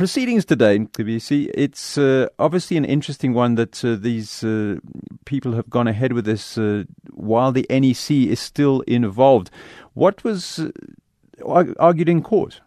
proceedings today, KBC, it's uh, obviously an interesting one that uh, these uh, people have gone ahead with this uh, while the NEC is still involved. What was uh, argued in court?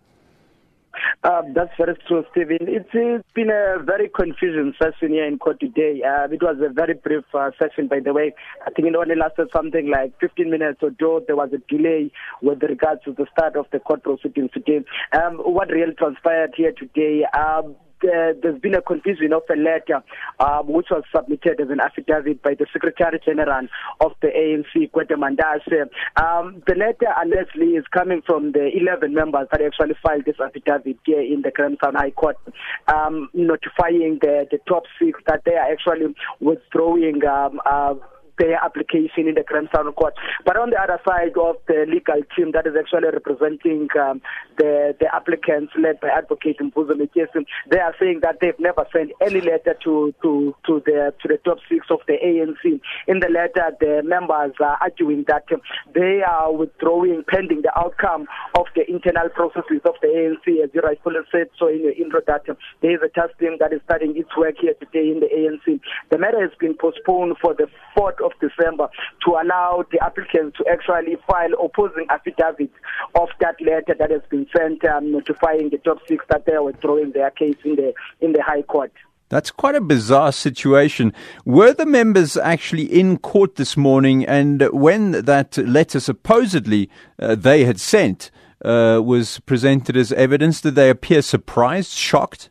Uh, that's very true, Stephen. It's, it's been a very confusing session here in court today. Uh, it was a very brief uh, session, by the way. I think it only lasted something like 15 minutes, although there was a delay with regards to the start of the court proceedings today. Um, what really transpired here today, um, uh, there's been a confusion of a letter um, which was submitted as an affidavit by the Secretary General of the ANC, Gwede Mantashe. Um, the letter allegedly is coming from the 11 members that actually filed this affidavit here in the Grahamstown High Court, um, notifying the, the top six that they are actually withdrawing um, uh, their application in the Grahamstown Court. But on the other side of the legal team that is actually representing um, the the applicants led by Advocate Mvuzo Mekesi, they are saying that they've never sent any letter to to to the to the top six of the ANC. In the letter, the members are arguing that they are withdrawing pending the outcome of the internal processes of the ANC, as you rightfully said so in your intro that there is a task team that is starting its work here today in the ANC. The matter has been postponed for the 4th of December to allow the applicants to actually file opposing affidavits of that letter that has been sent um, notifying the top six that they are withdrawing their case in the in the High Court. That's quite a bizarre situation. Were the members actually in court this morning? And when that letter supposedly uh, they had sent uh, was presented as evidence, did they appear surprised, shocked?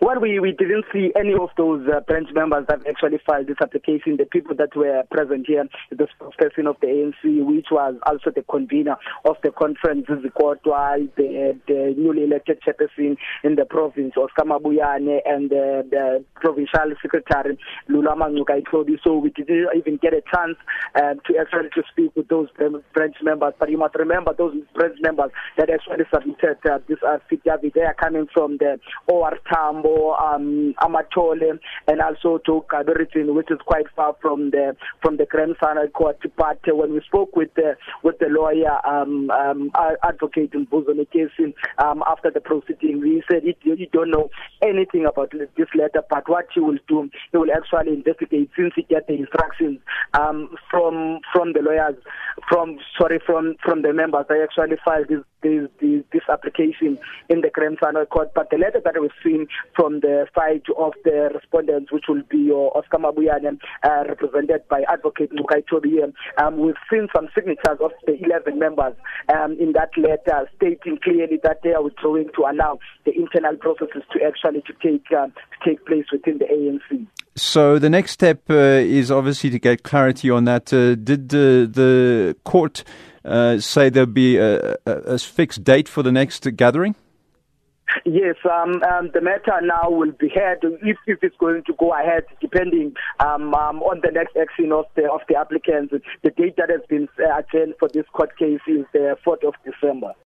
Well, we, we didn't see any of those uh, branch members that actually filed this application. The people that were present here, the spokesperson of the ANC, which was also the convener of the conference, Zikotwa, the, the newly elected chairperson in the province, Oscar Mabuyane, and uh, the provincial secretary, Lulama Ngcukaitobi. So we didn't even get a chance uh, to actually to speak with those branch members. But you must remember those branch members that actually submitted uh, this affidavit. They are coming from the OR Um, Amatole and also to Kaberitin, which is quite far from the from the Grand Final Court. But uh, when we spoke with the with the lawyer, um, um, advocate in Mekesi, um, after the proceeding, he said he don't know anything about this letter, but what he will do, he will actually investigate since he get the instructions um, from from the lawyers, from sorry from from the members. I actually filed this this, this, this application in the Grand Final Court, but the letter that we've seen from the side of the respondents, which will be your Oscar Mabuyane, uh, represented by Advocate Ngcukaitobi. Um, we've seen some signatures of the 11 members um, in that letter stating clearly that they are withdrawing to allow the internal processes to actually to take uh, to take place within the ANC. So the next step uh, is obviously to get clarity on that. Uh, did the court uh, say there'll be a, a, a fixed date for the next gathering? Yes, um, um, the matter now will be heard if, if it's going to go ahead, depending um, um, on the next action of the of the applicants. The date that has been uh, adjourned for this court case is the 4th of December.